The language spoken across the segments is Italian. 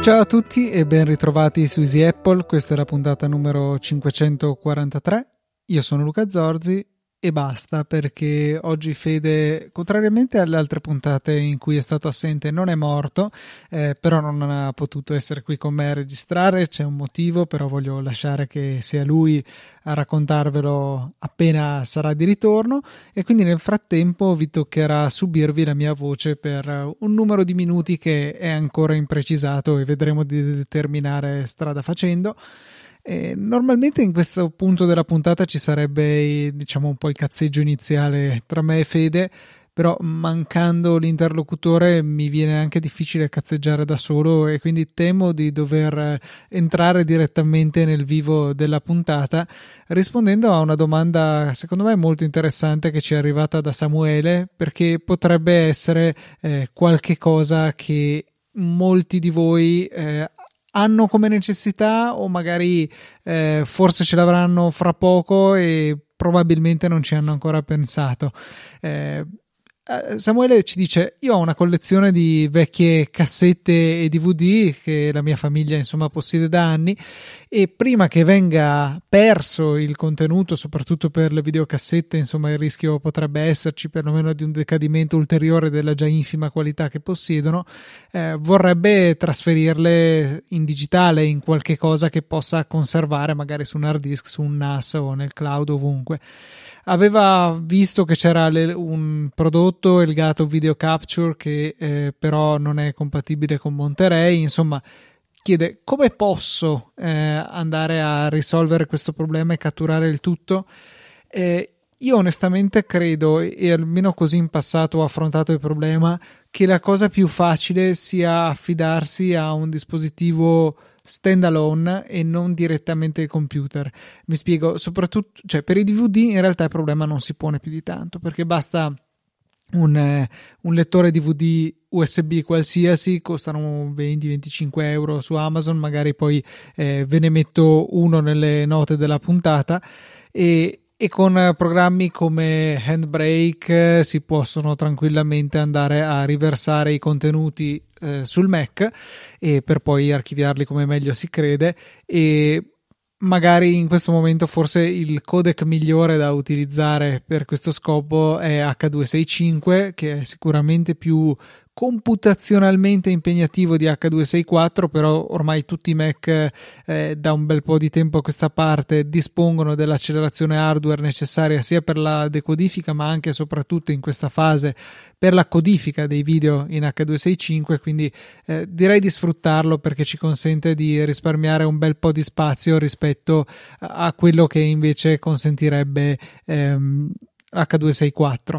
Ciao a tutti e ben ritrovati su Easy Apple, questa è la puntata numero 543. Io sono Luca Zorzi e basta perché oggi Fede, contrariamente alle altre puntate in cui è stato assente, non è morto, eh, però non ha potuto essere qui con me a registrare, c'è un motivo, però voglio lasciare che sia lui a raccontarvelo appena sarà di ritorno e quindi nel frattempo vi toccherà subirvi la mia voce per un numero di minuti che è ancora imprecisato e vedremo di determinare strada facendo. E normalmente in questo punto della puntata ci sarebbe diciamo un po' il cazzeggio iniziale tra me e Fede però mancando l'interlocutore mi viene anche difficile cazzeggiare da solo e quindi temo di dover entrare direttamente nel vivo della puntata. Rispondendo a una domanda secondo me molto interessante che ci è arrivata da Samuele perché potrebbe essere eh, qualche cosa che molti di voi eh, hanno come necessità o magari eh, forse ce l'avranno fra poco e probabilmente non ci hanno ancora pensato. Eh, Samuele ci dice: Io ho una collezione di vecchie cassette e DVD che la mia famiglia insomma possiede da anni. E prima che venga perso il contenuto, soprattutto per le videocassette, insomma, il rischio potrebbe esserci perlomeno di un decadimento ulteriore della già infima qualità che possiedono. Eh, vorrebbe trasferirle in digitale, in qualche cosa che possa conservare, magari su un hard disk, su un NAS o nel cloud, ovunque aveva visto che c'era le, un prodotto, il Gato Video Capture, che eh, però non è compatibile con Monterey. Insomma, chiede come posso eh, andare a risolvere questo problema e catturare il tutto. Eh, io onestamente credo, e almeno così in passato ho affrontato il problema, che la cosa più facile sia affidarsi a un dispositivo standalone e non direttamente il computer. Mi spiego, soprattutto, cioè per i DVD in realtà il problema non si pone più di tanto perché basta un, eh, un lettore DVD USB qualsiasi, costano 20-25 euro su Amazon, magari poi eh, ve ne metto uno nelle note della puntata e e con programmi come Handbrake si possono tranquillamente andare a riversare i contenuti eh, sul Mac e per poi archiviarli come meglio si crede. E magari in questo momento forse il codec migliore da utilizzare per questo scopo è H265 che è sicuramente più computazionalmente impegnativo di H264, però ormai tutti i Mac eh, da un bel po' di tempo a questa parte dispongono dell'accelerazione hardware necessaria sia per la decodifica ma anche e soprattutto in questa fase per la codifica dei video in H265, quindi eh, direi di sfruttarlo perché ci consente di risparmiare un bel po' di spazio rispetto a quello che invece consentirebbe ehm, H264.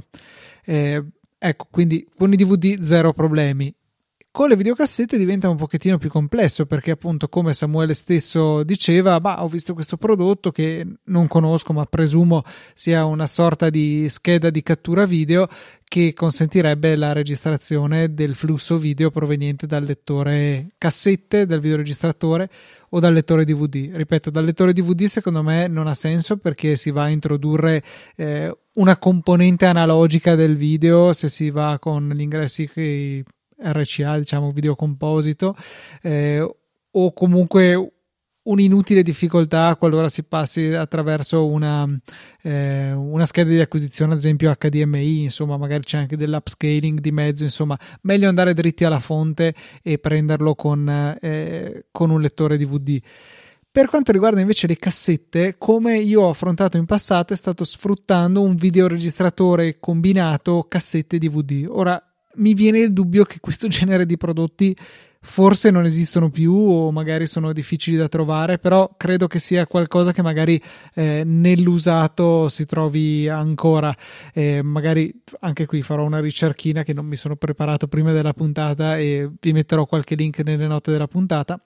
Eh, Ecco, quindi con i DVD zero problemi. Con le videocassette diventa un pochettino più complesso perché appunto come Samuele stesso diceva, bah, ho visto questo prodotto che non conosco ma presumo sia una sorta di scheda di cattura video che consentirebbe la registrazione del flusso video proveniente dal lettore cassette del videoregistratore o dal lettore DVD. Ripeto, dal lettore DVD secondo me non ha senso perché si va a introdurre eh, una componente analogica del video se si va con gli ingressi RCA, diciamo video composito, eh, o comunque un'inutile difficoltà qualora si passi attraverso una, eh, una, scheda di acquisizione, ad esempio HDMI, insomma, magari c'è anche dell'upscaling di mezzo, insomma, meglio andare dritti alla fonte e prenderlo con, eh, con un lettore DVD. Per quanto riguarda invece le cassette, come io ho affrontato in passato, è stato sfruttando un videoregistratore combinato cassette DVD. Ora mi viene il dubbio che questo genere di prodotti forse non esistono più o magari sono difficili da trovare, però credo che sia qualcosa che magari eh, nell'usato si trovi ancora. Eh, magari anche qui farò una ricerchina che non mi sono preparato prima della puntata e vi metterò qualche link nelle note della puntata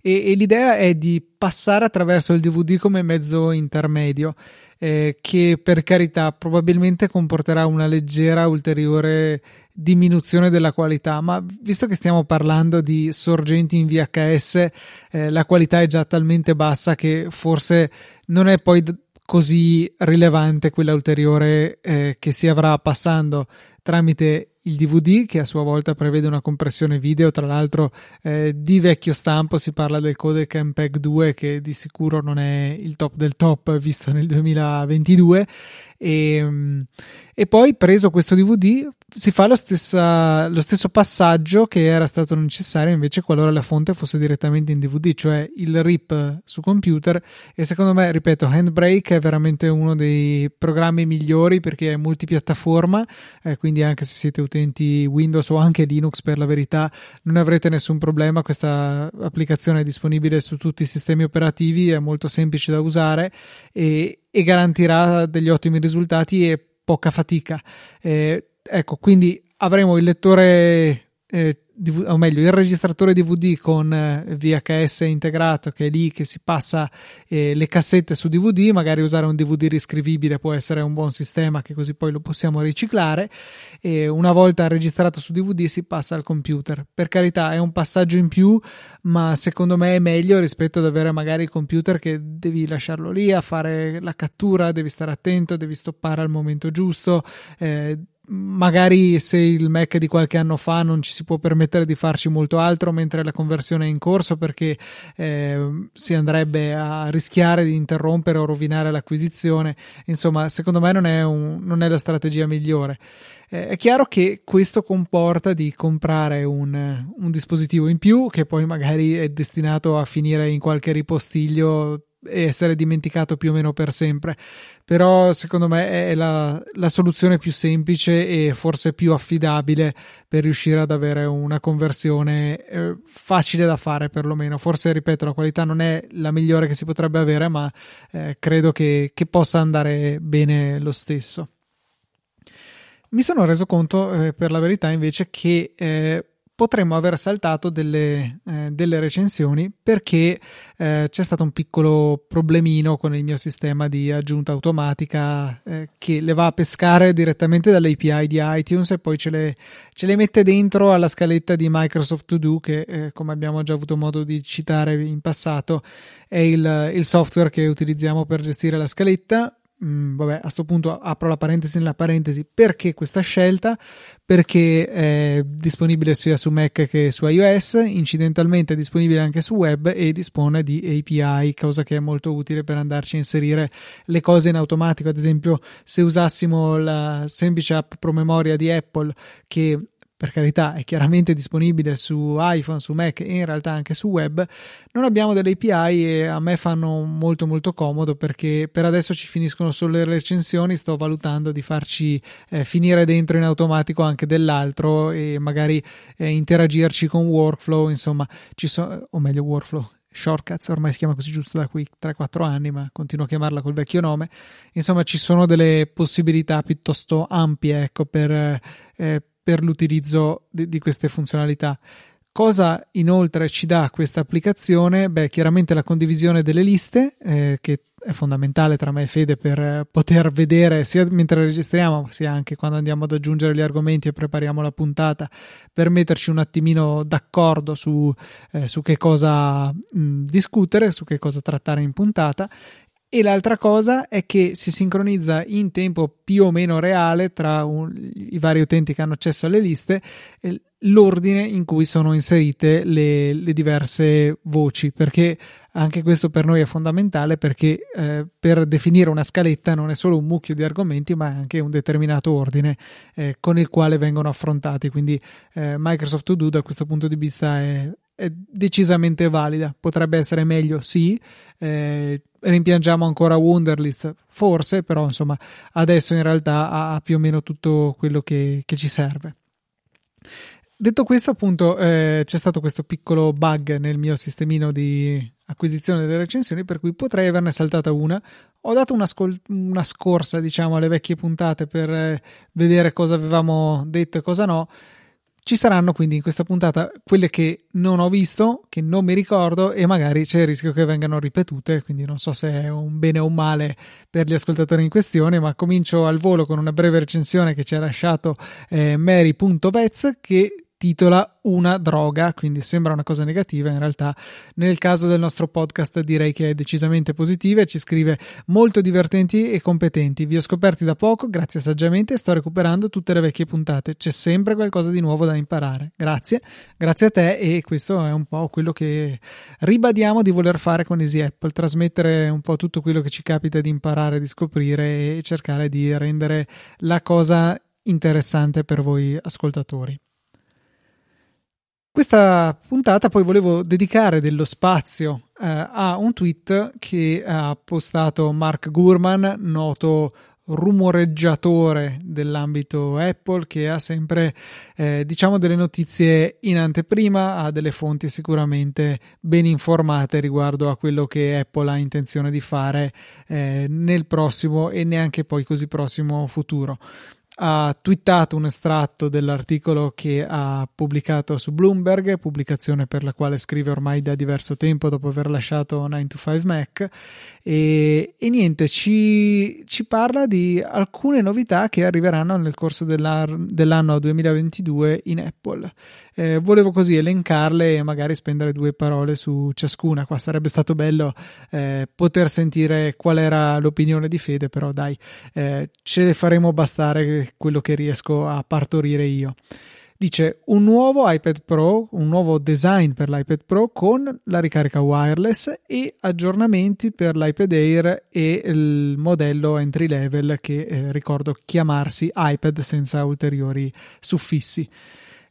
e, e l'idea è di passare attraverso il DVD come mezzo intermedio eh, che per carità probabilmente comporterà una leggera ulteriore diminuzione della qualità, ma visto che stiamo parlando di sorgenti in VHS, eh, la qualità è già talmente bassa che forse non è poi d- così rilevante quella ulteriore eh, che si avrà passando tramite il DVD che a sua volta prevede una compressione video, tra l'altro eh, di vecchio stampo, si parla del codec MPEG 2 che di sicuro non è il top del top visto nel 2022 e, e poi preso questo DVD si fa lo, stessa, lo, stesso passaggio che era stato necessario invece qualora la fonte fosse direttamente in DVD, cioè il RIP su computer. E secondo me, ripeto, Handbrake è veramente uno dei programmi migliori perché è multipiattaforma, eh, quindi anche se siete utenti Windows o anche Linux per la verità non avrete nessun problema, questa applicazione è disponibile su tutti i sistemi operativi, è molto semplice da usare e, e garantirà degli ottimi risultati e poca fatica. Eh, ecco, quindi avremo il lettore eh, o meglio il registratore DVD con eh, VHS integrato che è lì che si passa eh, le cassette su DVD, magari usare un DVD riscrivibile può essere un buon sistema che così poi lo possiamo riciclare e una volta registrato su DVD si passa al computer. Per carità è un passaggio in più, ma secondo me è meglio rispetto ad avere magari il computer che devi lasciarlo lì a fare la cattura, devi stare attento, devi stoppare al momento giusto. Eh, magari se il Mac di qualche anno fa non ci si può permettere di farci molto altro mentre la conversione è in corso perché eh, si andrebbe a rischiare di interrompere o rovinare l'acquisizione. Insomma, secondo me non è, un, non è la strategia migliore. Eh, è chiaro che questo comporta di comprare un, un dispositivo in più che poi magari è destinato a finire in qualche ripostiglio e essere dimenticato più o meno per sempre. Però secondo me è la, la, soluzione più semplice e forse più affidabile per riuscire ad avere una conversione eh, facile da fare perlomeno. Forse, ripeto, la qualità non è la migliore che si potrebbe avere, ma eh, credo che, che, possa andare bene lo stesso. Mi sono reso conto, eh, per la verità, invece, che eh, potremmo aver saltato delle, eh, delle recensioni perché eh, c'è stato un piccolo problemino con il mio sistema di aggiunta automatica eh, che le va a pescare direttamente dall'API di iTunes e poi ce le, ce le mette dentro alla scaletta di Microsoft To Do che eh, come abbiamo già avuto modo di citare in passato è il, il software che utilizziamo per gestire la scaletta Mm, vabbè, a questo punto apro la parentesi nella parentesi perché questa scelta? Perché è disponibile sia su Mac che su iOS, incidentalmente è disponibile anche su web e dispone di API, cosa che è molto utile per andarci a inserire le cose in automatico. Ad esempio, se usassimo la semplice app promemoria di Apple che per carità è chiaramente disponibile su iPhone, su Mac e in realtà anche su web, non abbiamo delle API e a me fanno molto molto comodo perché per adesso ci finiscono solo le recensioni, sto valutando di farci eh, finire dentro in automatico anche dell'altro e magari eh, interagirci con workflow, insomma, ci sono, o meglio workflow, Shortcuts ormai si chiama così giusto da qui 3-4 anni, ma continuo a chiamarla col vecchio nome. Insomma, ci sono delle possibilità piuttosto ampie ecco, per, eh, per l'utilizzo di, di queste funzionalità. Cosa inoltre ci dà questa applicazione? Beh, chiaramente la condivisione delle liste, eh, che è fondamentale tra me e Fede per poter vedere sia mentre registriamo, sia anche quando andiamo ad aggiungere gli argomenti e prepariamo la puntata, per metterci un attimino d'accordo su, eh, su che cosa mh, discutere, su che cosa trattare in puntata e l'altra cosa è che si sincronizza in tempo più o meno reale tra un, i vari utenti che hanno accesso alle liste l'ordine in cui sono inserite le, le, diverse voci perché anche questo per noi è fondamentale perché eh, per definire una scaletta non è solo un mucchio di argomenti ma anche un determinato ordine eh, con il quale vengono affrontati. Quindi eh, Microsoft To Do da questo punto di vista è, è decisamente valida potrebbe essere meglio sì eh, rimpiangiamo ancora Wunderlist, forse, però insomma adesso in realtà ha, più o meno tutto quello che, che ci serve. Detto questo, appunto, eh, c'è stato questo piccolo bug nel mio sistemino di acquisizione delle recensioni, per cui potrei averne saltata una. Ho dato una, scol- una scorsa, diciamo, alle vecchie puntate per eh, vedere cosa avevamo detto e cosa no ci saranno quindi in questa puntata quelle che non ho visto, che non mi ricordo e magari c'è il rischio che vengano ripetute, quindi non so se è un bene o un male per gli ascoltatori in questione, ma comincio al volo con una breve recensione che ci ha lasciato eh, Mary.vez che titola una droga, quindi sembra una cosa negativa, in realtà nel caso del nostro podcast direi che è decisamente positiva e ci scrive molto divertenti e competenti. Vi ho scoperti da poco, grazie saggiamente, sto recuperando tutte le vecchie puntate. C'è sempre qualcosa di nuovo da imparare. Grazie, grazie a te e questo è un po' quello che ribadiamo di voler fare con Easy Apple, trasmettere un po' tutto quello che ci capita di imparare, di scoprire e cercare di rendere la cosa interessante per voi ascoltatori. Questa puntata poi volevo dedicare dello spazio eh, a un tweet che ha postato Mark Gurman, noto rumoreggiatore dell'ambito Apple che ha sempre eh, diciamo delle notizie in anteprima ha delle fonti sicuramente ben informate riguardo a quello che Apple ha intenzione di fare eh, nel prossimo e neanche poi così prossimo futuro ha twittato un estratto dell'articolo che ha pubblicato su Bloomberg, pubblicazione per la quale scrive ormai da diverso tempo dopo aver lasciato 9 to 5 Mac e, e niente, ci, ci, parla di alcune novità che arriveranno nel corso dell'anno 2022 in Apple. Eh, volevo così elencarle e magari spendere due parole su ciascuna. Qua sarebbe stato bello eh, poter sentire qual era l'opinione di Fede, però dai, eh, ce le faremo bastare quello che riesco a partorire io. Dice un nuovo iPad Pro, un nuovo design per l'iPad Pro con la ricarica wireless e aggiornamenti per l'iPad Air e il modello entry level che eh, ricordo chiamarsi iPad senza ulteriori suffissi.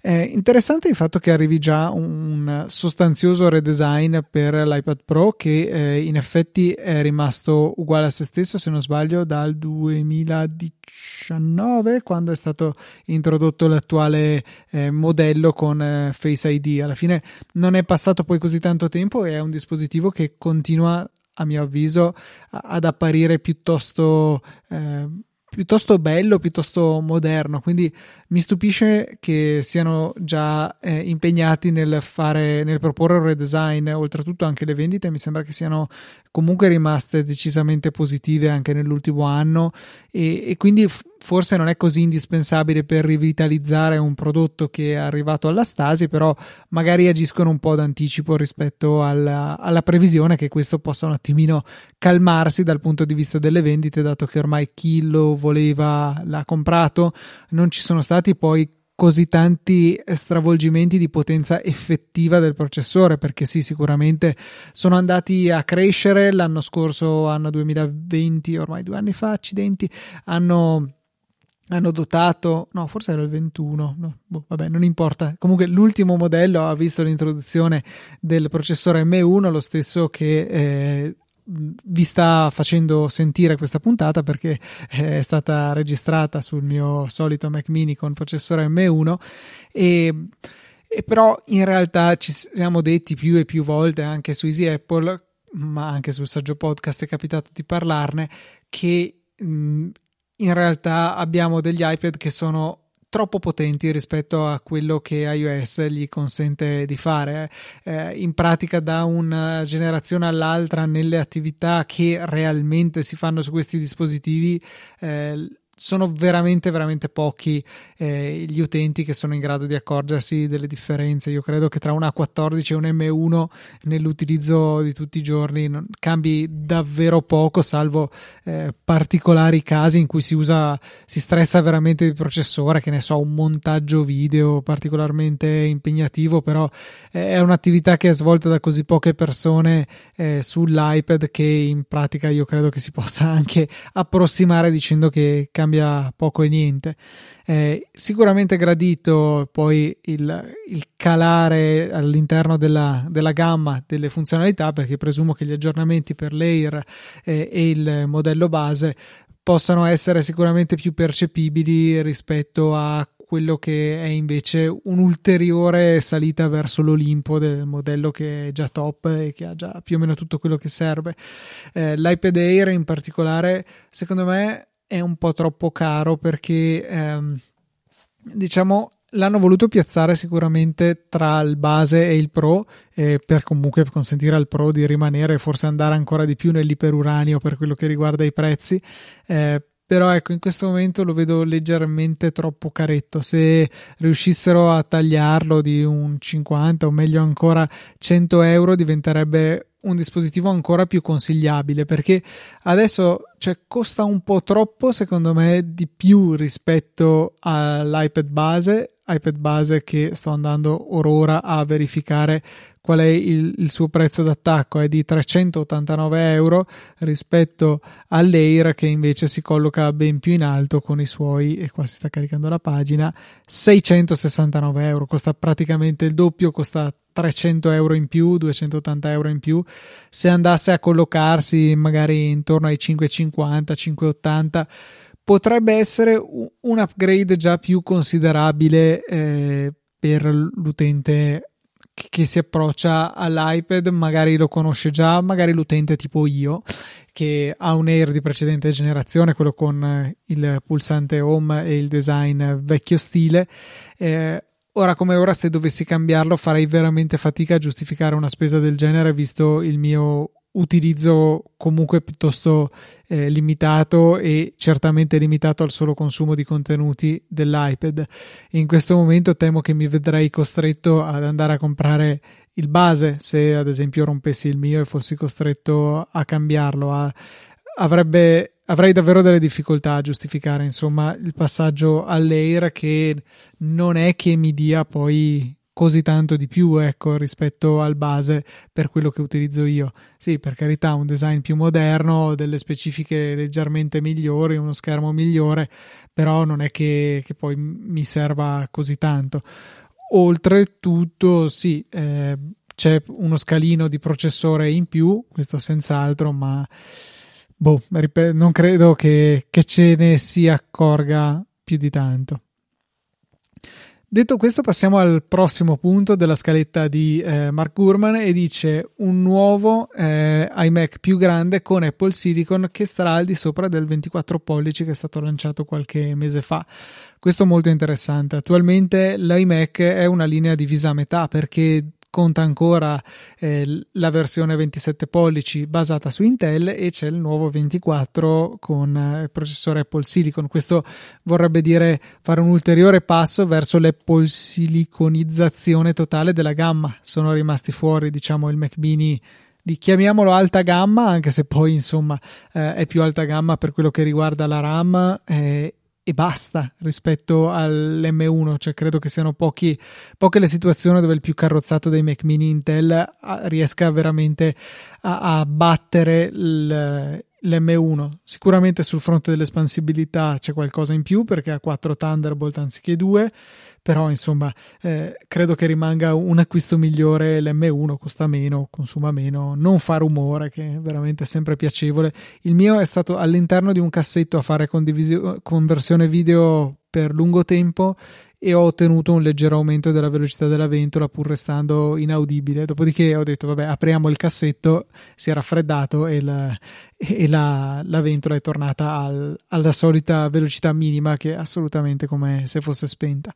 È interessante il fatto che arrivi già un sostanzioso redesign per l'iPad Pro che eh, in effetti è rimasto uguale a se stesso, se non sbaglio, dal 2019 quando è stato introdotto l'attuale eh, modello con eh, Face ID. Alla fine non è passato poi così tanto tempo e è un dispositivo che continua a mio avviso ad apparire piuttosto eh, piuttosto bello, piuttosto moderno, quindi mi stupisce che siano già eh, impegnati nel fare, nel proporre un redesign, oltretutto anche le vendite mi sembra che siano comunque rimaste decisamente positive anche nell'ultimo anno. E, e quindi f- forse non è così indispensabile per rivitalizzare un prodotto che è arrivato alla stasi, però magari agiscono un po' d'anticipo rispetto alla, alla previsione che questo possa un attimino calmarsi dal punto di vista delle vendite, dato che ormai chi lo voleva l'ha comprato, non ci sono stati poi così tanti stravolgimenti di potenza effettiva del processore perché sì sicuramente sono andati a crescere l'anno scorso anno 2020 ormai due anni fa accidenti hanno hanno dotato, no, forse era il 21, no, boh, vabbè, non importa. Comunque l'ultimo modello ha visto l'introduzione del processore M1, lo stesso che eh, vi sta facendo sentire questa puntata perché è stata registrata sul mio solito Mac mini con processore M1 e, e però in realtà ci siamo detti più e più volte anche su Easy Apple ma anche sul saggio podcast è capitato di parlarne che mh, in realtà abbiamo degli iPad che sono troppo potenti rispetto a quello che iOS gli consente di fare. Eh, in pratica, da una generazione all'altra, nelle attività che realmente si fanno su questi dispositivi, eh, sono veramente veramente pochi eh, gli utenti che sono in grado di accorgersi delle differenze. Io credo che tra una 14 e un M1 nell'utilizzo di tutti i giorni non, cambi davvero poco salvo eh, particolari casi in cui si usa si stressa veramente il processore che ne so un montaggio video particolarmente impegnativo però eh, è un'attività che è svolta da così poche persone eh, sull'iPad che in pratica io credo che si possa anche approssimare dicendo che cambia cambia poco e niente. Eh, sicuramente gradito poi il, il calare all'interno della, della, gamma delle funzionalità perché presumo che gli aggiornamenti per l'Air eh, e il modello base possano essere sicuramente più percepibili rispetto a quello che è invece un'ulteriore salita verso l'Olimpo del modello che è già top e che ha già più o meno tutto quello che serve. Eh, L'iPad Air in particolare, secondo me, è un po' troppo caro perché ehm, diciamo l'hanno voluto piazzare sicuramente tra il base e il pro eh, per comunque consentire al pro di rimanere e forse andare ancora di più nell'iperuranio per quello che riguarda i prezzi. Eh, però ecco in questo momento lo vedo leggermente troppo caretto. Se riuscissero a tagliarlo di un 50 o meglio ancora 100 euro diventerebbe un dispositivo ancora più consigliabile perché adesso cioè, costa un po' troppo secondo me di più rispetto all'iPad base iPad base che sto andando or ora a verificare qual è il, il suo prezzo d'attacco? È di 389 euro rispetto all'Air che invece si colloca ben più in alto con i suoi e qua si sta caricando la pagina 669 euro. Costa praticamente il doppio costa 300 euro in più 280 euro in più. Se andasse a collocarsi magari intorno ai 550 580 potrebbe essere un upgrade già più considerabile eh, per l'utente che si approccia all'iPad, magari lo conosce già, magari l'utente tipo io che ha un Air di precedente generazione, quello con eh, il pulsante home e il design vecchio stile. Eh, ora come ora, se dovessi cambiarlo, farei veramente fatica a giustificare una spesa del genere, visto il mio utilizzo comunque piuttosto eh, limitato e certamente limitato al solo consumo di contenuti dell'iPad. In questo momento temo che mi vedrei costretto ad andare a comprare il base se ad esempio rompessi il mio e fossi costretto a cambiarlo. A, avrebbe, avrei davvero delle difficoltà a giustificare insomma il passaggio all'Air che non è che mi dia poi così tanto di più ecco rispetto al base per quello che utilizzo io. Sì per carità un design più moderno delle specifiche leggermente migliori uno schermo migliore però non è che, che poi mi serva così tanto. Oltretutto sì eh, c'è uno scalino di processore in più questo senz'altro ma boh, non credo che, che ce ne si accorga più di tanto Detto questo, passiamo al prossimo punto della scaletta di eh, Mark Gurman e dice un nuovo eh, iMac più grande con Apple Silicon che starà al di sopra del 24 pollici che è stato lanciato qualche mese fa. Questo è molto interessante. Attualmente l'iMac è una linea divisa a metà perché conta ancora eh, la versione 27 pollici basata su Intel e c'è il nuovo 24 con eh, processore Apple Silicon. Questo vorrebbe dire fare un ulteriore passo verso l'Apple Siliconizzazione totale della gamma. Sono rimasti fuori, diciamo, il Mac mini di chiamiamolo alta gamma, anche se poi insomma eh, è più alta gamma per quello che riguarda la RAM eh, e basta rispetto all'M1, cioè credo che siano pochi, poche le situazioni dove il più carrozzato dei Mac mini Intel ah, riesca veramente a, a battere il, l'M1. Sicuramente sul fronte dell'espansibilità c'è qualcosa in più perché ha 4 Thunderbolt anziché 2 però insomma eh, credo che rimanga un acquisto migliore l'M1 costa meno consuma meno non fa rumore che è veramente sempre piacevole. Il mio è stato all'interno di un cassetto a fare conversione video per lungo tempo e ho ottenuto un leggero aumento della velocità della ventola pur restando inaudibile. Dopodiché ho detto, vabbè, apriamo il cassetto, si è raffreddato e la, e la, la ventola è tornata al, alla solita velocità minima che è assolutamente come se fosse spenta.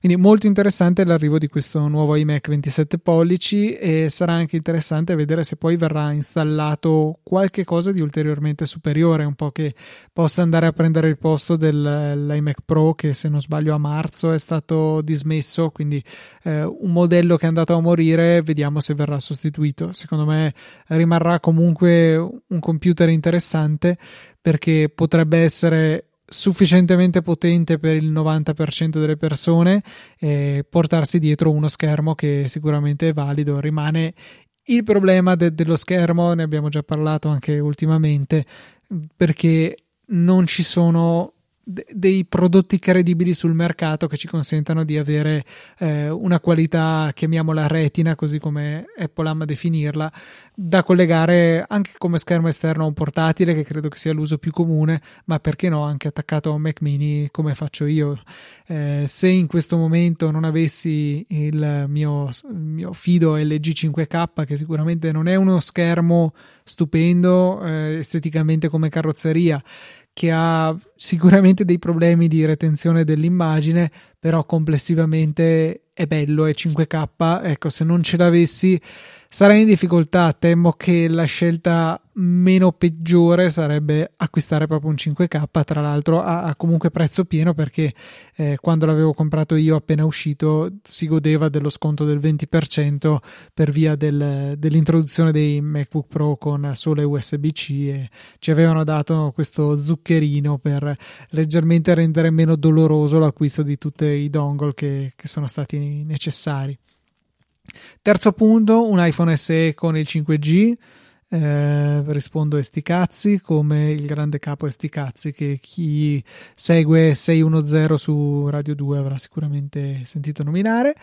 Quindi molto interessante l'arrivo di questo nuovo iMac 27 pollici e sarà anche interessante vedere se poi verrà installato qualche cosa di ulteriormente superiore, un po' che possa andare a prendere il posto dell'iMac Pro che se non sbaglio a marzo è stato dismesso, quindi eh, un modello che è andato a morire, vediamo se verrà sostituito. Secondo me rimarrà comunque un computer interessante perché potrebbe essere sufficientemente potente per il 90% delle persone e portarsi dietro uno schermo che sicuramente è valido. Rimane il problema de- dello schermo, ne abbiamo già parlato anche ultimamente, perché non ci sono dei prodotti credibili sul mercato che ci consentano di avere eh, una qualità, chiamiamola retina, così come Apple ama definirla, da collegare anche come schermo esterno a un portatile, che credo che sia l'uso più comune, ma perché no, anche attaccato a un Mac mini come faccio io. Eh, se in questo momento non avessi il mio, il mio fido LG 5K, che sicuramente non è uno schermo stupendo eh, esteticamente come carrozzeria, che ha sicuramente dei problemi di retenzione dell'immagine, però complessivamente è bello, è 5K, ecco, se non ce l'avessi sarei in difficoltà, temo che la scelta meno peggiore sarebbe acquistare proprio un 5K, tra l'altro a, a comunque prezzo pieno perché eh, quando l'avevo comprato io appena uscito si godeva dello sconto del 20% per via del, dell'introduzione dei MacBook Pro con sole USB-C e ci avevano dato questo zuccherino per leggermente rendere meno doloroso l'acquisto di tutti i dongle che, che sono stati necessari. Terzo punto, un iPhone SE con il 5G. Eh, rispondo a sti come il grande capo a sti cazzi che chi segue 610 su Radio 2 avrà sicuramente sentito nominare.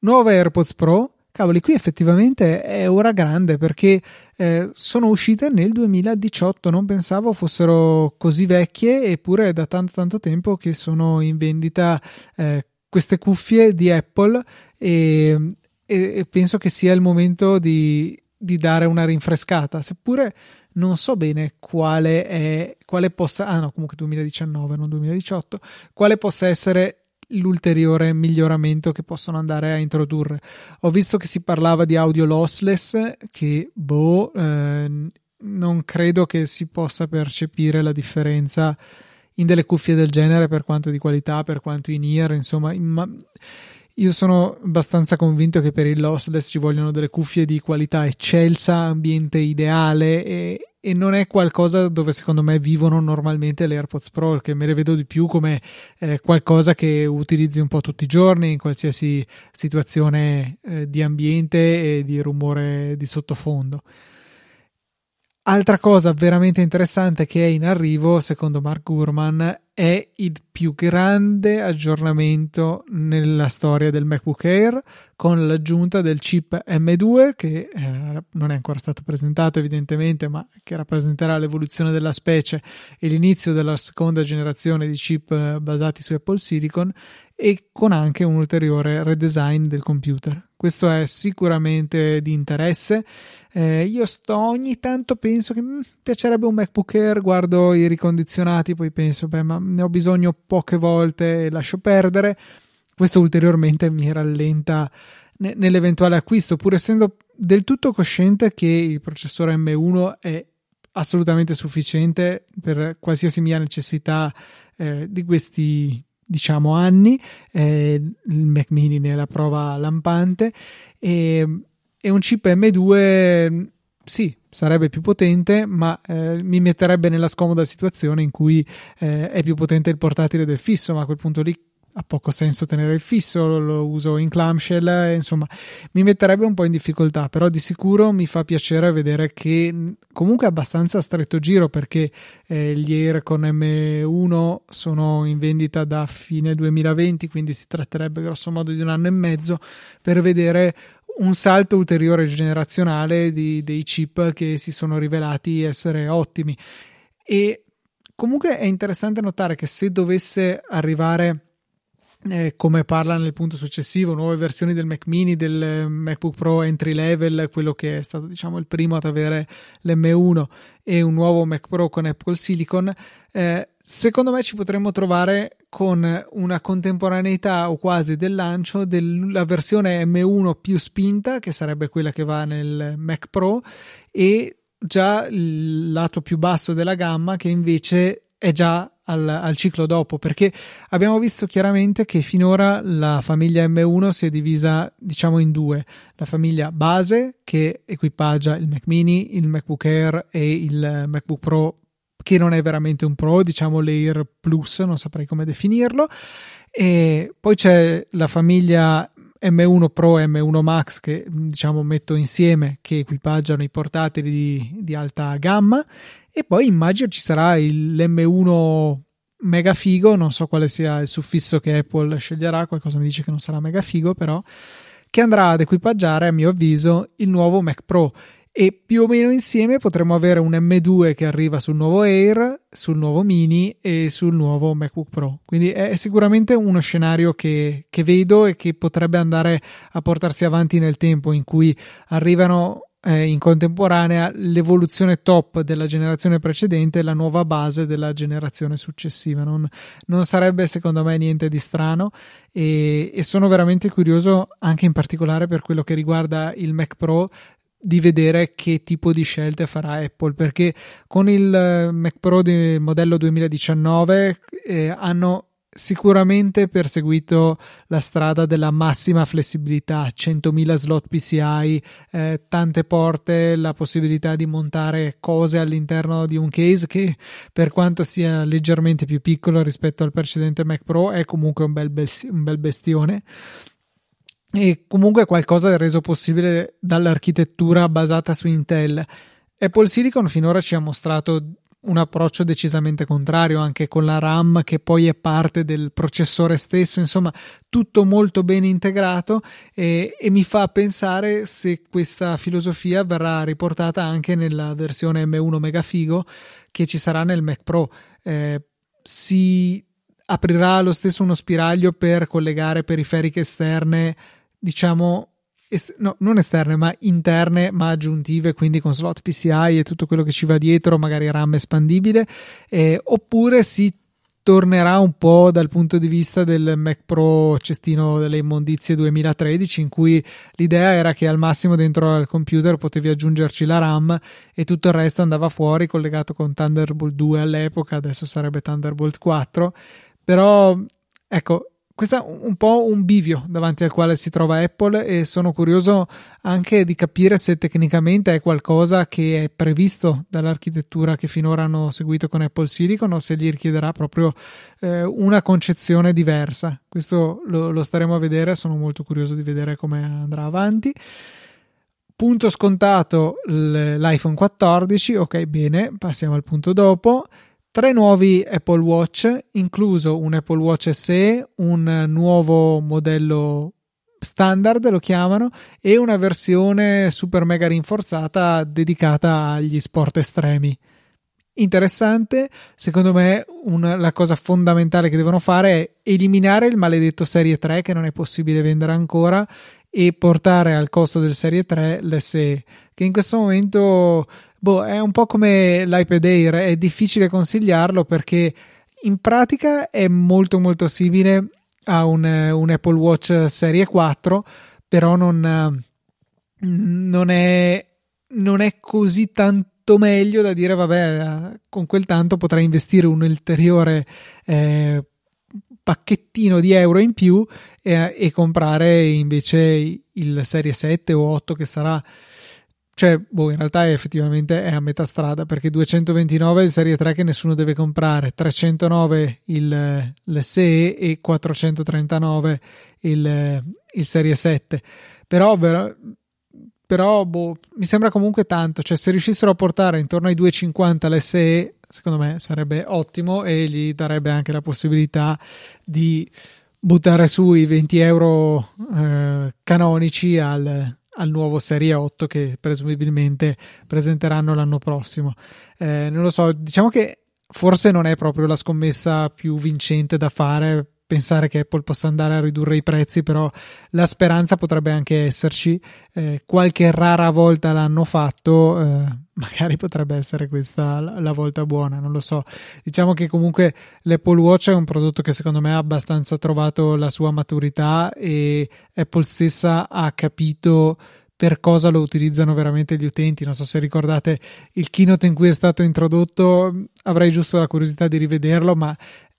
Nuove AirPods Pro. Cavoli, qui effettivamente è ora grande perché eh, sono uscite nel 2018, non pensavo fossero così vecchie, eppure è da tanto tanto tempo che sono in vendita eh, queste cuffie di Apple e e, penso che sia il momento di, di, dare una rinfrescata, seppure non so bene quale è, quale possa, ah no, comunque 2019, non 2018, quale possa essere l'ulteriore miglioramento che possono andare a introdurre. Ho visto che si parlava di audio lossless, che boh, eh, non credo che si possa percepire la differenza in delle cuffie del genere per quanto di qualità, per quanto in ear, insomma, ma io sono abbastanza convinto che per il lossless ci vogliono delle cuffie di qualità eccelsa, ambiente ideale e, e non è qualcosa dove secondo me vivono normalmente le AirPods Pro, che me le vedo di più come eh, qualcosa che utilizzi un po' tutti i giorni in qualsiasi situazione eh, di ambiente e di rumore di sottofondo. Altra cosa veramente interessante che è in arrivo, secondo Mark Gurman, è il più grande aggiornamento nella storia del MacBook Air con l'aggiunta del chip M2 che eh, non è ancora stato presentato evidentemente ma che rappresenterà l'evoluzione della specie e l'inizio della seconda generazione di chip eh, basati su Apple Silicon e con anche un ulteriore redesign del computer. Questo è sicuramente di interesse. Eh, io sto ogni tanto penso che mi piacerebbe un MacBook Air, guardo i ricondizionati, poi penso, beh, ma ne ho bisogno poche volte e lascio perdere. Questo ulteriormente mi rallenta nell'eventuale acquisto, pur essendo del tutto cosciente che il processore M1 è assolutamente sufficiente per qualsiasi mia necessità eh, di questi diciamo anni eh, il Mac mini ne è la prova lampante e, e un chip M2 sì, sarebbe più potente, ma eh, mi metterebbe nella scomoda situazione in cui eh, è più potente il portatile del fisso, ma a quel punto lì ha poco senso tenere il fisso, lo uso in clamshell, eh, insomma, mi metterebbe un po' in difficoltà, però di sicuro mi fa piacere vedere che comunque è abbastanza stretto giro perché eh, gli Air con M1 sono in vendita da fine 2020, quindi si tratterebbe grosso modo di un anno e mezzo per vedere un salto ulteriore generazionale di, dei chip che si sono rivelati essere ottimi. E comunque è interessante notare che se dovesse arrivare eh, come parla nel punto successivo, nuove versioni del Mac mini, del MacBook Pro entry level, quello che è stato diciamo il primo ad avere l'M1 e un nuovo Mac Pro con Apple Silicon, eh, secondo me ci potremmo trovare con una contemporaneità o quasi del lancio della versione M1 più spinta, che sarebbe quella che va nel Mac Pro, e già il lato più basso della gamma che invece è già al, al, ciclo dopo, perché abbiamo visto chiaramente che finora la famiglia M1 si è divisa, diciamo, in due: la famiglia base che equipaggia il Mac mini, il MacBook Air e il MacBook Pro, che non è veramente un Pro, diciamo l'Air Plus, non saprei come definirlo. E poi c'è la famiglia M1 Pro e M1 Max che diciamo metto insieme che equipaggiano i portatili di, di alta gamma e poi immagino ci sarà il, l'M1 mega figo, non so quale sia il suffisso che Apple sceglierà, qualcosa mi dice che non sarà mega figo però, che andrà ad equipaggiare a mio avviso il nuovo Mac Pro e più o meno insieme potremo avere un M2 che arriva sul nuovo Air, sul nuovo Mini e sul nuovo MacBook Pro. Quindi è sicuramente uno scenario che, che vedo e che potrebbe andare a portarsi avanti nel tempo, in cui arrivano eh, in contemporanea l'evoluzione top della generazione precedente e la nuova base della generazione successiva. Non, non sarebbe secondo me niente di strano e, e sono veramente curioso anche in particolare per quello che riguarda il Mac Pro di vedere che tipo di scelte farà Apple perché con il eh, Mac Pro del modello 2019 eh, hanno sicuramente perseguito la strada della massima flessibilità, 100.000 slot PCI, eh, tante porte, la possibilità di montare cose all'interno di un case che per quanto sia leggermente più piccolo rispetto al precedente Mac Pro è comunque un bel, un bel bestione e comunque qualcosa reso possibile dall'architettura basata su Intel. Apple Silicon finora ci ha mostrato un approccio decisamente contrario anche con la RAM che poi è parte del processore stesso, insomma tutto molto ben integrato e, e mi fa pensare se questa filosofia verrà riportata anche nella versione M1 Megafigo che ci sarà nel Mac Pro. Eh, si aprirà lo stesso uno spiraglio per collegare periferiche esterne, diciamo est- no, non esterne, ma interne, ma aggiuntive, quindi con slot PCI e tutto quello che ci va dietro, magari RAM espandibile, eh, oppure si tornerà un po' dal punto di vista del Mac Pro cestino delle immondizie 2013 in cui l'idea era che al massimo dentro al computer potevi aggiungerci la RAM e tutto il resto andava fuori collegato con Thunderbolt 2 all'epoca adesso sarebbe Thunderbolt 4 però ecco questo è un po' un bivio davanti al quale si trova Apple e sono curioso anche di capire se tecnicamente è qualcosa che è previsto dall'architettura che finora hanno seguito con Apple Silicon o se gli richiederà proprio eh, una concezione diversa. Questo lo, lo staremo a vedere, sono molto curioso di vedere come andrà avanti. Punto scontato l'iPhone 14, ok bene, passiamo al punto dopo tre nuovi Apple Watch, incluso un Apple Watch SE, un nuovo modello standard lo chiamano e una versione super mega rinforzata dedicata agli sport estremi. Interessante, secondo me una, la cosa fondamentale che devono fare è eliminare il maledetto Serie 3 che non è possibile vendere ancora e portare al costo del Serie 3 l'SE che in questo momento boh, è un po' come l'iPad Air, è difficile consigliarlo perché in pratica è molto molto simile a un, un Apple Watch Serie 4, però non, non, è, non è così tanto meglio da dire vabbè con quel tanto potrei investire un ulteriore eh, pacchettino di euro in più e, e comprare invece il Serie 7 o 8 che sarà cioè, boh, in realtà è effettivamente è a metà strada perché 229 è il Serie 3 che nessuno deve comprare, 309 il, l'SE e 439 il, il Serie 7. Però, però boh, mi sembra comunque tanto, cioè se riuscissero a portare intorno ai 250 l'SE, secondo me sarebbe ottimo e gli darebbe anche la possibilità di buttare su i 20 euro eh, canonici al, al nuovo Serie 8 che presumibilmente presenteranno l'anno prossimo. Eh, non lo so, diciamo che forse non è proprio la scommessa più vincente da fare pensare che Apple possa andare a ridurre i prezzi, però la speranza potrebbe anche esserci. Eh, qualche rara volta l'hanno fatto, eh, magari potrebbe essere questa la volta buona, non lo so. Diciamo che comunque l'Apple Watch è un prodotto che secondo me ha abbastanza trovato la sua maturità e Apple stessa ha capito per cosa lo utilizzano veramente gli utenti. Non so se ricordate il keynote in cui è stato introdotto, avrei giusto la curiosità di rivederlo, ma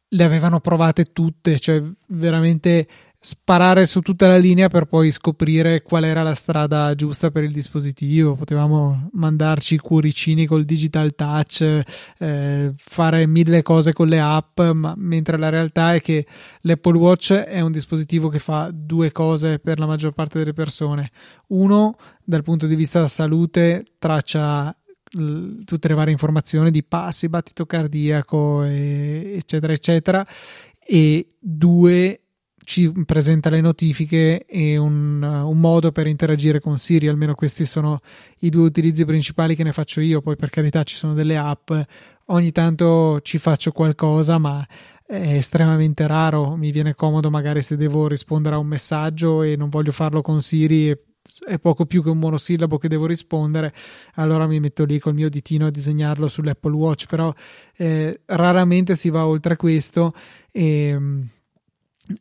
le avevano provate tutte, cioè veramente sparare su tutta la linea per poi scoprire qual era la strada giusta per il dispositivo. Potevamo mandarci cuoricini col digital touch, eh, fare mille cose con le app, ma mentre la realtà è che l'Apple Watch è un dispositivo che fa due cose per la maggior parte delle persone. Uno, dal punto di vista della salute, traccia tutte le varie informazioni di passi, battito cardiaco, e, eccetera, eccetera. E due, ci presenta le notifiche e un, un, modo per interagire con Siri. Almeno questi sono i due utilizzi principali che ne faccio io. Poi, per carità, ci sono delle app. Ogni tanto ci faccio qualcosa, ma è estremamente raro. Mi viene comodo magari se devo rispondere a un messaggio e non voglio farlo con Siri e è poco più che un monosillabo che devo rispondere, allora mi metto lì col mio ditino a disegnarlo sull'Apple Watch, però eh, raramente si va oltre questo e,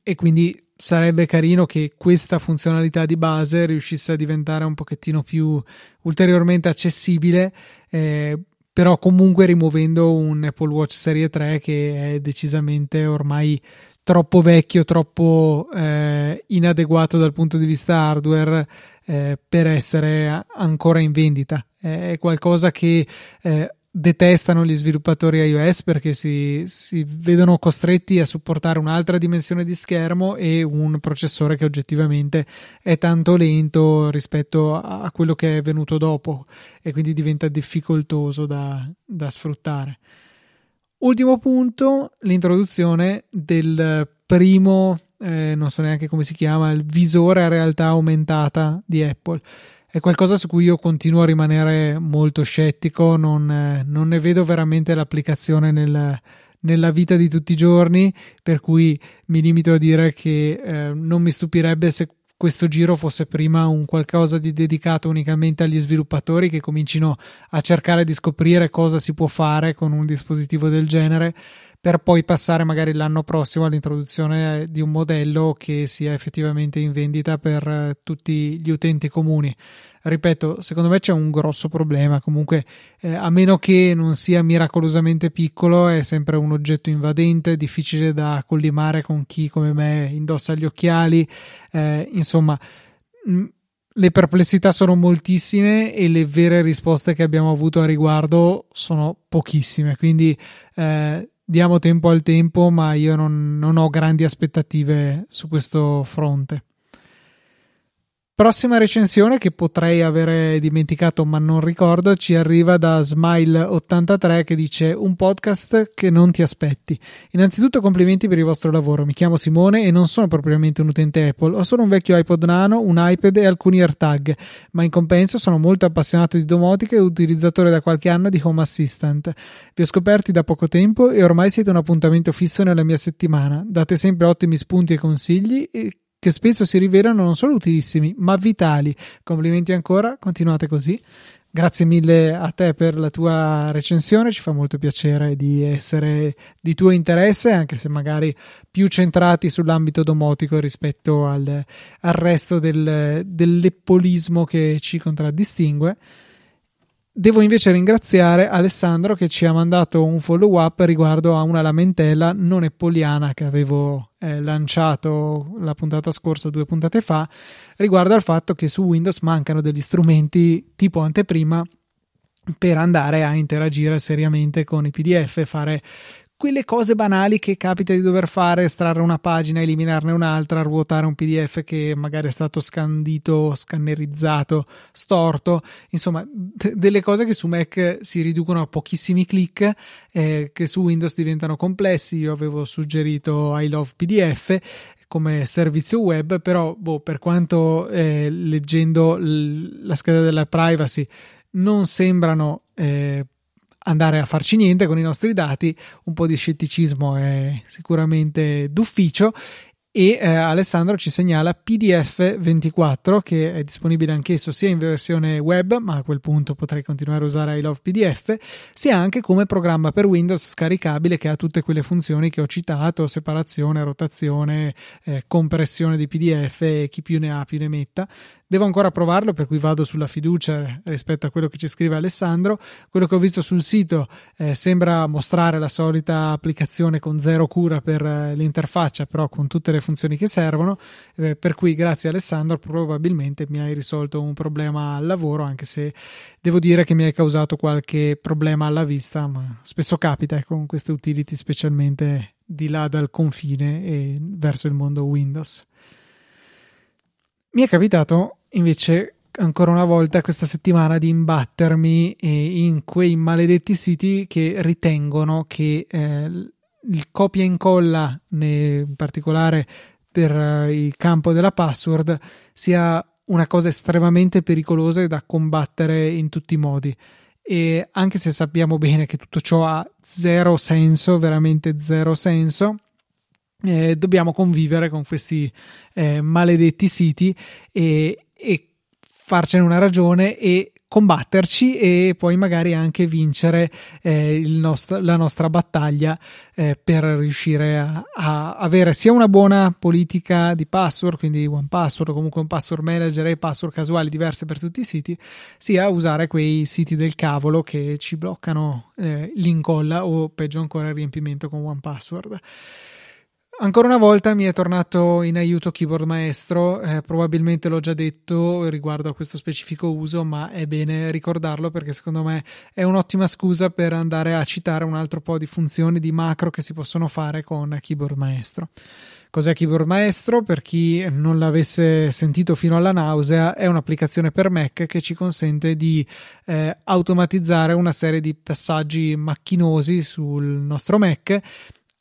e quindi sarebbe carino che questa funzionalità di base riuscisse a diventare un pochettino più ulteriormente accessibile. Eh, però comunque rimuovendo un Apple Watch Serie 3 che è decisamente ormai troppo vecchio, troppo eh, inadeguato dal punto di vista hardware eh, per essere ancora in vendita. È qualcosa che eh, detestano gli sviluppatori iOS perché si, si, vedono costretti a supportare un'altra dimensione di schermo e un processore che oggettivamente è tanto lento rispetto a quello che è venuto dopo e quindi diventa difficoltoso da, da sfruttare. Ultimo punto, l'introduzione del primo, eh, non so neanche come si chiama, il visore a realtà aumentata di Apple è qualcosa su cui io continuo a rimanere molto scettico, non, eh, non ne vedo veramente l'applicazione nel, nella vita di tutti i giorni, per cui mi limito a dire che eh, non mi stupirebbe se questo giro fosse prima un qualcosa di dedicato unicamente agli sviluppatori che comincino a cercare di scoprire cosa si può fare con un dispositivo del genere per poi passare magari l'anno prossimo all'introduzione di un modello che sia effettivamente in vendita per eh, tutti gli utenti comuni. Ripeto, secondo me c'è un grosso problema, comunque eh, a meno che non sia miracolosamente piccolo è sempre un oggetto invadente, difficile da collimare con chi come me indossa gli occhiali, eh, insomma mh, le perplessità sono moltissime e le vere risposte che abbiamo avuto a riguardo sono pochissime, quindi eh, diamo tempo al tempo, ma io non, non ho grandi aspettative su questo fronte. Prossima recensione che potrei avere dimenticato ma non ricordo ci arriva da Smile83 che dice un podcast che non ti aspetti. Innanzitutto complimenti per il vostro lavoro, mi chiamo Simone e non sono propriamente un utente Apple, ho solo un vecchio iPod Nano, un iPad e alcuni AirTag, ma in compenso sono molto appassionato di domotica e utilizzatore da qualche anno di Home Assistant. Vi ho scoperti da poco tempo e ormai siete un appuntamento fisso nella mia settimana, date sempre ottimi spunti e consigli e che spesso si rivelano non solo utilissimi, ma vitali. Complimenti ancora, continuate così. Grazie mille a te per la tua recensione, ci fa molto piacere di essere di tuo interesse, anche se magari più centrati sull'ambito domotico rispetto al, al resto del, dell'eppolismo che ci contraddistingue. Devo invece ringraziare Alessandro che ci ha mandato un follow up riguardo a una lamentela non eppoliana che avevo eh, lanciato la puntata scorsa, due puntate fa, riguardo al fatto che su Windows mancano degli strumenti tipo anteprima per andare a interagire seriamente con i PDF, fare quelle cose banali che capita di dover fare, estrarre una pagina, eliminarne un'altra, ruotare un PDF che magari è stato scandito, scannerizzato, storto, insomma, d- delle cose che su Mac si riducono a pochissimi clic, eh, che su Windows diventano complessi. Io avevo suggerito I Love PDF come servizio web, però boh, per quanto eh, leggendo l- la scheda della privacy non sembrano eh, andare a farci niente con i nostri dati, un po' di scetticismo è sicuramente d'ufficio e eh, Alessandro ci segnala PDF 24 che è disponibile anch'esso sia in versione web ma a quel punto potrei continuare a usare I Love PDF sia anche come programma per Windows scaricabile che ha tutte quelle funzioni che ho citato separazione, rotazione, eh, compressione di PDF e chi più ne ha più ne metta Devo ancora provarlo, per cui vado sulla fiducia rispetto a quello che ci scrive Alessandro. Quello che ho visto sul sito eh, sembra mostrare la solita applicazione con zero cura per eh, l'interfaccia, però con tutte le funzioni che servono. Eh, per cui, grazie Alessandro, probabilmente mi hai risolto un problema al lavoro, anche se devo dire che mi hai causato qualche problema alla vista, ma spesso capita con ecco, queste utility, specialmente di là dal confine e verso il mondo Windows. Mi è capitato invece ancora una volta questa settimana di imbattermi eh, in quei maledetti siti che ritengono che eh, il copia e incolla, in particolare per eh, il campo della password, sia una cosa estremamente pericolosa e da combattere in tutti i modi. E anche se sappiamo bene che tutto ciò ha zero senso, veramente zero senso, eh, dobbiamo convivere con questi eh, maledetti siti e, e farcene una ragione e combatterci e poi magari anche vincere eh, nostro, la nostra battaglia eh, per riuscire a, a, avere sia una buona politica di password, quindi one password o comunque un password manager e password casuali diverse per tutti i siti, sia usare quei siti del cavolo che ci bloccano eh, l'incolla o peggio ancora il riempimento con one password. Ancora una volta mi è tornato in aiuto Keyboard Maestro, eh, probabilmente l'ho già detto riguardo a questo specifico uso, ma è bene ricordarlo perché secondo me è un'ottima scusa per andare a citare un altro po' di funzioni, di macro che si possono fare con Keyboard Maestro. Cos'è Keyboard Maestro? Per chi non l'avesse sentito fino alla nausea, è un'applicazione per Mac che ci consente di eh, automatizzare una serie di passaggi macchinosi sul nostro Mac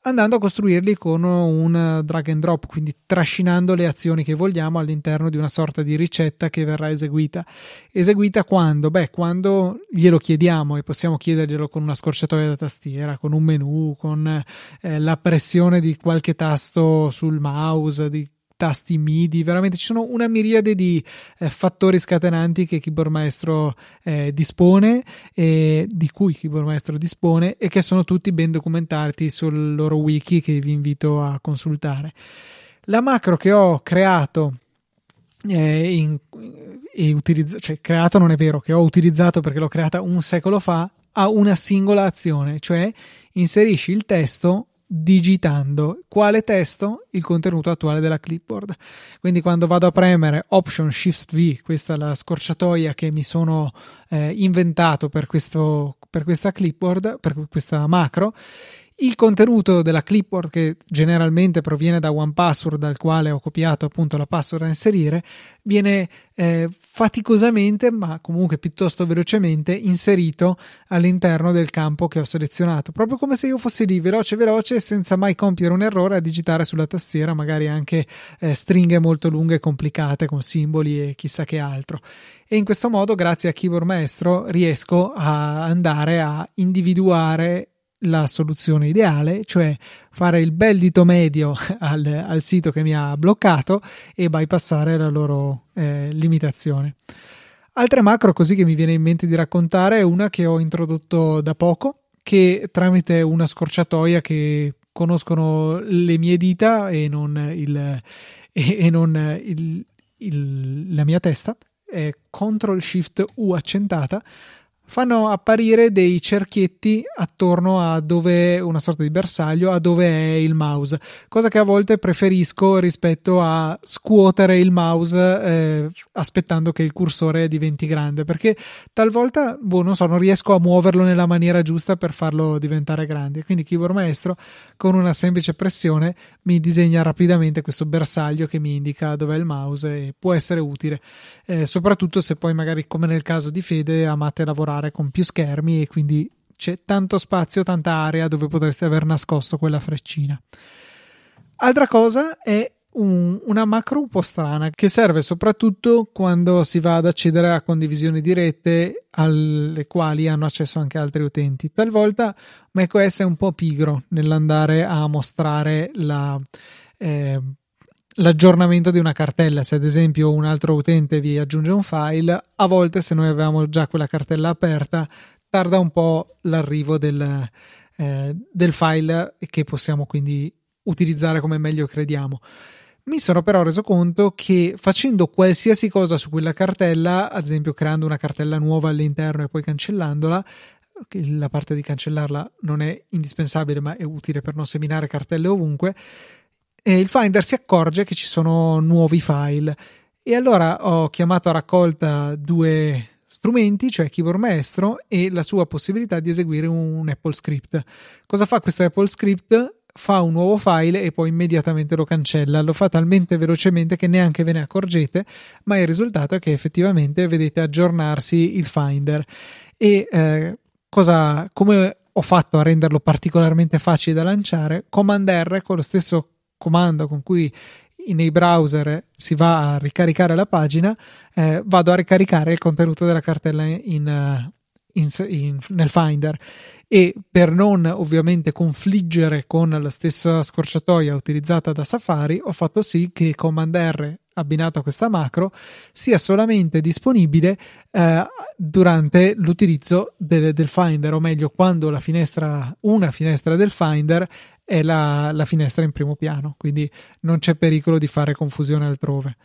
andando a costruirli con un drag and drop, quindi trascinando le azioni che vogliamo all'interno di una sorta di ricetta che verrà eseguita. Eseguita quando? Beh, quando glielo chiediamo e possiamo chiederglielo con una scorciatoia da tastiera, con un menu, con eh, la pressione di qualche tasto sul mouse, di tasti MIDI, veramente ci sono una miriade di eh, fattori scatenanti che Keyboard Maestro eh, dispone, e di cui Keyboard Maestro dispone e che sono tutti ben documentati sul loro wiki che vi invito a consultare. La macro che ho creato eh, in, e utilizzato, cioè creato non è vero, che ho utilizzato perché l'ho creata un secolo fa, ha una singola azione, cioè inserisci il testo digitando. Quale testo? Il contenuto attuale della clipboard. Quindi quando vado a premere option shift v questa è la scorciatoia che mi sono eh, inventato per, questo, per questa clipboard per questa macro il contenuto della clipboard che generalmente proviene da OnePassword dal quale ho copiato appunto la password da inserire viene eh, faticosamente ma comunque piuttosto velocemente inserito all'interno del campo che ho selezionato. Proprio come se io fossi lì veloce veloce senza mai compiere un errore a digitare sulla tastiera magari anche eh, stringhe molto lunghe e complicate con simboli e chissà che altro. E in questo modo grazie a Keyboard Maestro riesco a andare a individuare la soluzione ideale, cioè fare il bel dito medio al, al sito che mi ha bloccato e bypassare la loro eh, limitazione. Altre macro così che mi viene in mente di raccontare è una che ho introdotto da poco, che tramite una scorciatoia che conoscono le mie dita e non, il, e, e non il, il, la mia testa, è Ctrl Shift U accentata, fanno apparire dei cerchietti attorno a dove una sorta di bersaglio a dove è il mouse cosa che a volte preferisco rispetto a scuotere il mouse eh, aspettando che il cursore diventi grande perché talvolta boh, non so non riesco a muoverlo nella maniera giusta per farlo diventare grande. Quindi keyboard maestro con una semplice pressione mi disegna rapidamente questo bersaglio che mi indica dove è il mouse e può essere utile eh, soprattutto se poi magari come nel caso di Fede amate lavorare lavorare con più schermi e quindi c'è tanto spazio, tanta area dove potreste aver nascosto quella freccina. Altra cosa è un, una macro un po' strana che serve soprattutto quando si va ad accedere a condivisioni dirette alle quali hanno accesso anche altri utenti. Talvolta macOS è un po' pigro nell'andare a mostrare la, eh, l'aggiornamento di una cartella. Se ad esempio un altro utente vi aggiunge un file, a volte se noi avevamo già quella cartella aperta, tarda un po' l'arrivo del, eh, del file che possiamo quindi utilizzare come meglio crediamo. Mi sono però reso conto che facendo qualsiasi cosa su quella cartella, ad esempio creando una cartella nuova all'interno e poi cancellandola, la parte di cancellarla non è indispensabile ma è utile per non seminare cartelle ovunque, e il Finder si accorge che ci sono nuovi file e allora ho chiamato a raccolta due strumenti, cioè Keyboard Maestro e la sua possibilità di eseguire un Apple Script. Cosa fa questo Apple Script? Fa un nuovo file e poi immediatamente lo cancella. Lo fa talmente velocemente che neanche ve ne accorgete, ma il risultato è che effettivamente vedete aggiornarsi il Finder. E eh, cosa, come ho fatto a renderlo particolarmente facile da lanciare? Command R con lo stesso comando con cui nei browser si va a ricaricare la pagina, eh, vado a ricaricare il contenuto della cartella in, eh, in, in, nel Finder. E per non ovviamente confliggere con la stessa scorciatoia utilizzata da Safari ho fatto sì che Command R abbinato a questa macro sia solamente disponibile eh, durante l'utilizzo del, del, Finder, o meglio, quando la finestra, una finestra del Finder è la, la finestra in primo piano, quindi non c'è pericolo di fare confusione altrove.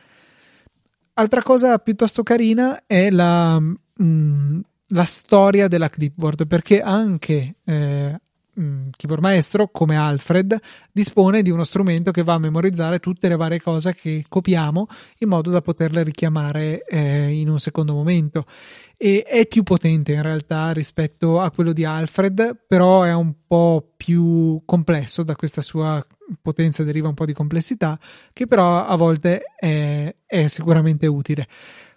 Altra cosa piuttosto carina è la, mh, mm, la storia della clipboard, perché anche eh, keyboard maestro come Alfred dispone di uno strumento che va a memorizzare tutte le varie cose che copiamo in modo da poterle richiamare eh, in un secondo momento. E è più potente in realtà rispetto a quello di Alfred però è un po' più complesso da questa sua potenza deriva un po' di complessità che però a volte è, è sicuramente utile.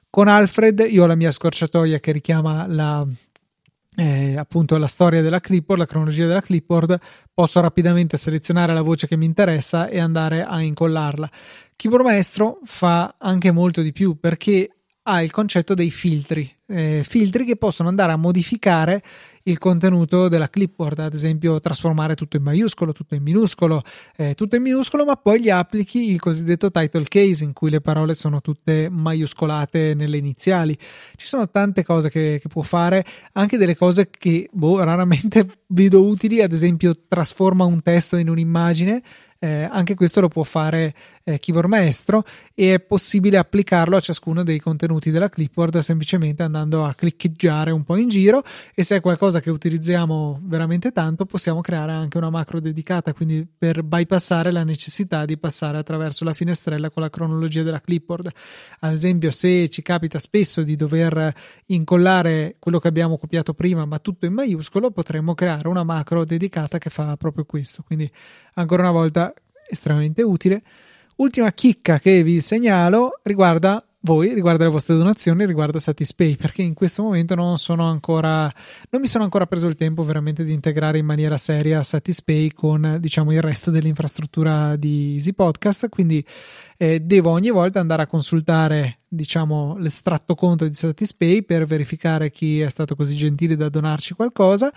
Con Alfred io ho la mia scorciatoia che richiama la eh, appunto la storia della clipboard, la cronologia della clipboard, posso rapidamente selezionare la voce che mi interessa e andare a incollarla. Keyboard Maestro fa anche molto di più perché ha il concetto dei filtri, eh, filtri che possono andare a modificare il contenuto della clipboard, ad esempio trasformare tutto in maiuscolo, tutto in minuscolo, eh, tutto in minuscolo, ma poi gli applichi il cosiddetto title case in cui le parole sono tutte maiuscolate nelle iniziali. Ci sono tante cose che, che può fare, anche delle cose che boh, raramente vedo utili, ad esempio trasforma un testo in un'immagine eh, anche questo lo può fare eh, Keyboard Maestro e è possibile applicarlo a ciascuno dei contenuti della clipboard semplicemente andando a cliccheggiare un po' in giro e se è qualcosa che utilizziamo veramente tanto possiamo creare anche una macro dedicata quindi per bypassare la necessità di passare attraverso la finestrella con la cronologia della clipboard ad esempio se ci capita spesso di dover incollare quello che abbiamo copiato prima ma tutto in maiuscolo potremmo creare una macro dedicata che fa proprio questo quindi ancora una volta estremamente utile. Ultima chicca che vi segnalo riguarda voi, riguarda le vostre donazioni, riguarda Satispay, perché in questo momento non sono ancora, non mi sono ancora preso il tempo veramente di integrare in maniera seria Satispay con diciamo il resto dell'infrastruttura di Easy Podcast, quindi eh, devo ogni volta andare a consultare diciamo l'estratto conto di Satispay per verificare chi è stato così gentile da donarci qualcosa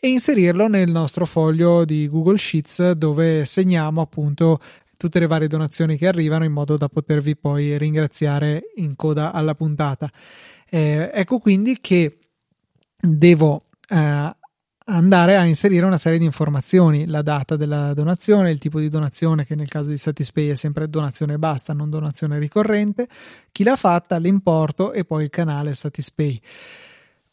e inserirlo nel nostro foglio di Google Sheets dove segniamo appunto tutte le varie donazioni che arrivano in modo da potervi poi ringraziare in coda alla puntata. Eh, ecco quindi che devo eh, andare a inserire una serie di informazioni, la data della donazione, il tipo di donazione che nel caso di Satispay è sempre donazione basta, non donazione ricorrente, chi l'ha fatta, l'importo e poi il canale Satispay.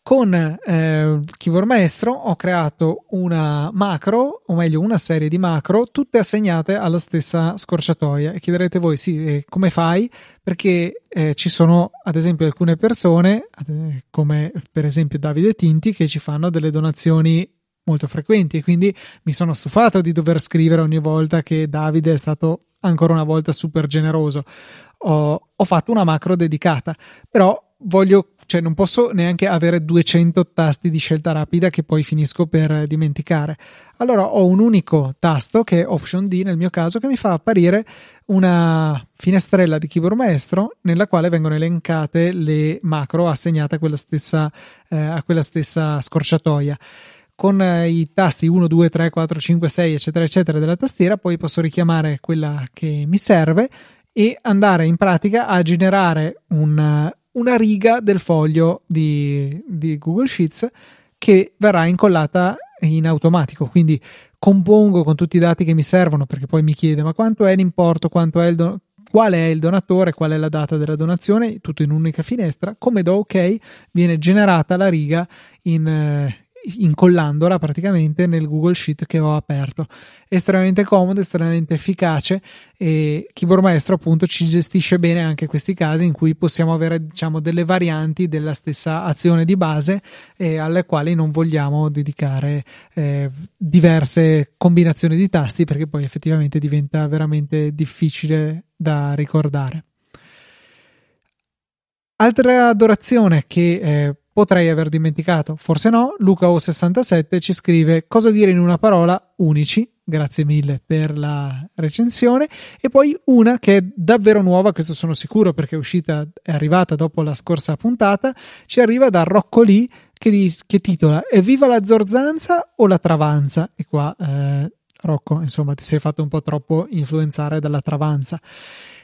Con eh, Keyboard Maestro ho creato una macro, o meglio una serie di macro, tutte assegnate alla stessa scorciatoia. E chiederete voi, sì, eh, come fai? Perché eh, ci sono ad esempio alcune persone, come per esempio Davide Tinti, che ci fanno delle donazioni molto frequenti e quindi mi sono stufato di dover scrivere ogni volta che Davide è stato ancora una volta super generoso. Ho, ho fatto una macro dedicata, però voglio cioè non posso neanche avere 200 tasti di scelta rapida che poi finisco per dimenticare. Allora ho un unico tasto che è Option D nel mio caso che mi fa apparire una finestrella di keyboard maestro nella quale vengono elencate le macro assegnate a quella stessa, eh, a quella stessa scorciatoia con eh, i tasti 1, 2, 3, 4, 5, 6, eccetera, eccetera della tastiera, poi posso richiamare quella che mi serve e andare in pratica a generare un, una riga del foglio di, di Google Sheets che verrà incollata in automatico. Quindi compongo con tutti i dati che mi servono perché poi mi chiede ma quanto è l'importo, quanto è il don- qual è il donatore, qual è la data della donazione, tutto in un'unica finestra. Come do OK, viene generata la riga in, eh, incollandola praticamente nel Google Sheet che ho aperto. Estremamente comodo, estremamente efficace e Keyboard Maestro appunto ci gestisce bene anche questi casi in cui possiamo avere diciamo delle varianti della stessa azione di base eh, alle quali non vogliamo dedicare eh, diverse combinazioni di tasti perché poi effettivamente diventa veramente difficile da ricordare. Altra adorazione che eh, Potrei aver dimenticato, forse no. Luca O67 ci scrive cosa dire in una parola unici. Grazie mille per la recensione. E poi una che è davvero nuova, questo sono sicuro perché è uscita, è arrivata dopo la scorsa puntata. Ci arriva da Rocco Lee che, di, che titola Evviva la zorzanza o la travanza? E qua, eh, Rocco, insomma, ti sei fatto un po' troppo influenzare dalla travanza.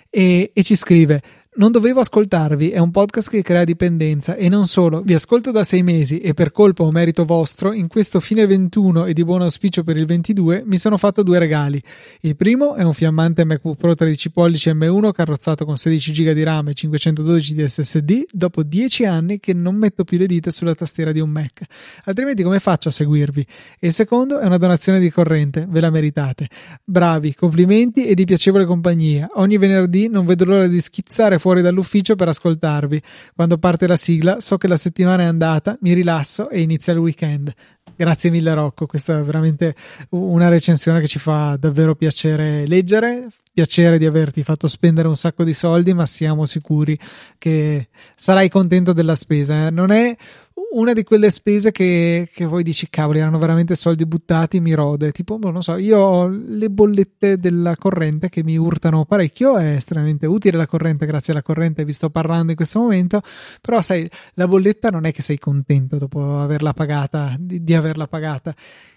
e, e ci scrive non dovevo ascoltarvi, è un podcast che crea dipendenza e non solo, vi ascolto da sei mesi e per colpa o merito vostro, in questo fine 21 e di buon auspicio per il 22, mi sono fatto due regali. Il primo è un fiammante MacBook Pro 13 pollici M1 carrozzato con 16 GB di RAM e 512 di SSD dopo 10 anni che non metto più le dita sulla tastiera di un Mac. Altrimenti come faccio a seguirvi? E il secondo è una donazione di corrente, ve la meritate. Bravi, complimenti e di piacevole compagnia. Ogni venerdì non vedo l'ora di schizzare fuori dall'ufficio per ascoltarvi. Quando parte la sigla so che la settimana è andata, mi rilasso e inizia il weekend. Grazie mille Rocco, questa è veramente una recensione che ci fa davvero piacere leggere, piacere di averti fatto spendere un sacco di soldi, ma siamo sicuri che sarai contento della spesa. Eh. Non è una di quelle spese che, che voi dici, cavoli, erano veramente soldi buttati, mi rode. Tipo, boh, non so, io ho le bollette della corrente che mi urtano parecchio, è estremamente utile la corrente, grazie alla corrente vi sto parlando in questo momento, però sai, la bolletta non è che sei contento dopo averla pagata, di, di averla pagata.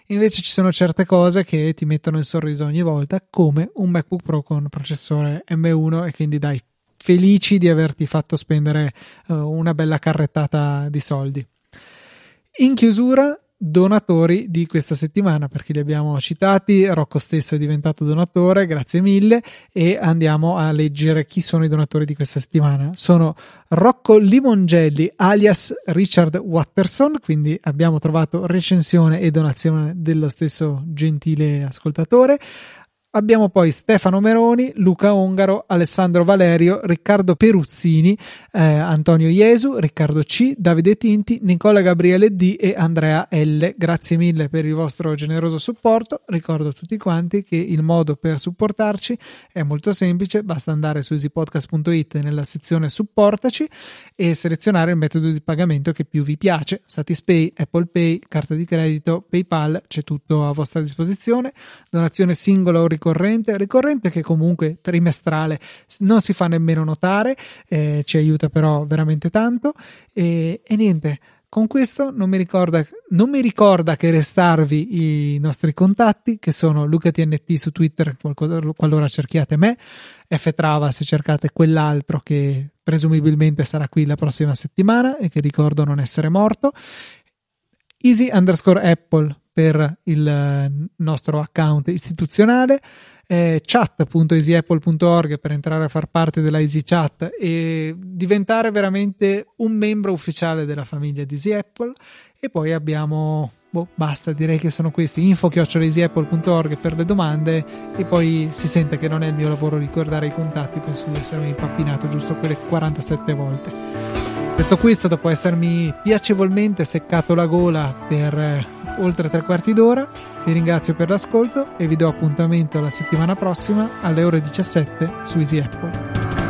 Invece ci sono certe cose che ti mettono il sorriso ogni volta, come un MacBook Pro con processore M1 e quindi dai, felici di averti fatto spendere uh, una bella carrettata di soldi. In chiusura, donatori di questa settimana perché li abbiamo citati. Rocco stesso è diventato donatore, grazie mille. E andiamo a leggere chi sono i donatori di questa settimana. Sono Rocco Limongelli alias Richard Watterson. Quindi abbiamo trovato recensione e donazione dello stesso gentile ascoltatore. Abbiamo poi Stefano Meroni, Luca Ongaro, Alessandro Valerio, Riccardo Peruzzini, eh, Antonio Iesu, Riccardo C, Davide Tinti, Nicola Gabriele D e Andrea L. Grazie mille per il vostro generoso supporto. Ricordo a tutti quanti che il modo per supportarci è molto semplice, basta andare su easypodcast.it nella sezione supportaci e selezionare il metodo di pagamento che più vi piace. Satispay, Apple Pay, carta di credito, PayPal, c'è tutto a vostra disposizione. Donazione singola o ricorrente, ricorrente che comunque trimestrale non si fa nemmeno notare, eh, ci aiuta però veramente tanto e, e niente. Con questo non mi, ricorda, non mi ricorda che restarvi i nostri contatti, che sono LucaTNT su Twitter, qualora cerchiate me, Ftrava se cercate quell'altro che presumibilmente sarà qui la prossima settimana e che ricordo non essere morto, easy underscore apple per il eh, nostro account istituzionale, eh, chat.easyapple.org per entrare a far parte della EasyChat e diventare veramente un membro ufficiale della famiglia di Easy Apple e poi abbiamo boh, basta, direi che sono questi info-easyapple.org per le domande e poi si sente che non è il mio lavoro ricordare i contatti, penso di essermi impappinato giusto quelle 47 volte. Detto questo, dopo essermi piacevolmente seccato la gola per eh, oltre tre quarti d'ora, vi ringrazio per l'ascolto e vi do appuntamento la settimana prossima alle ore 17 su Easy Apple.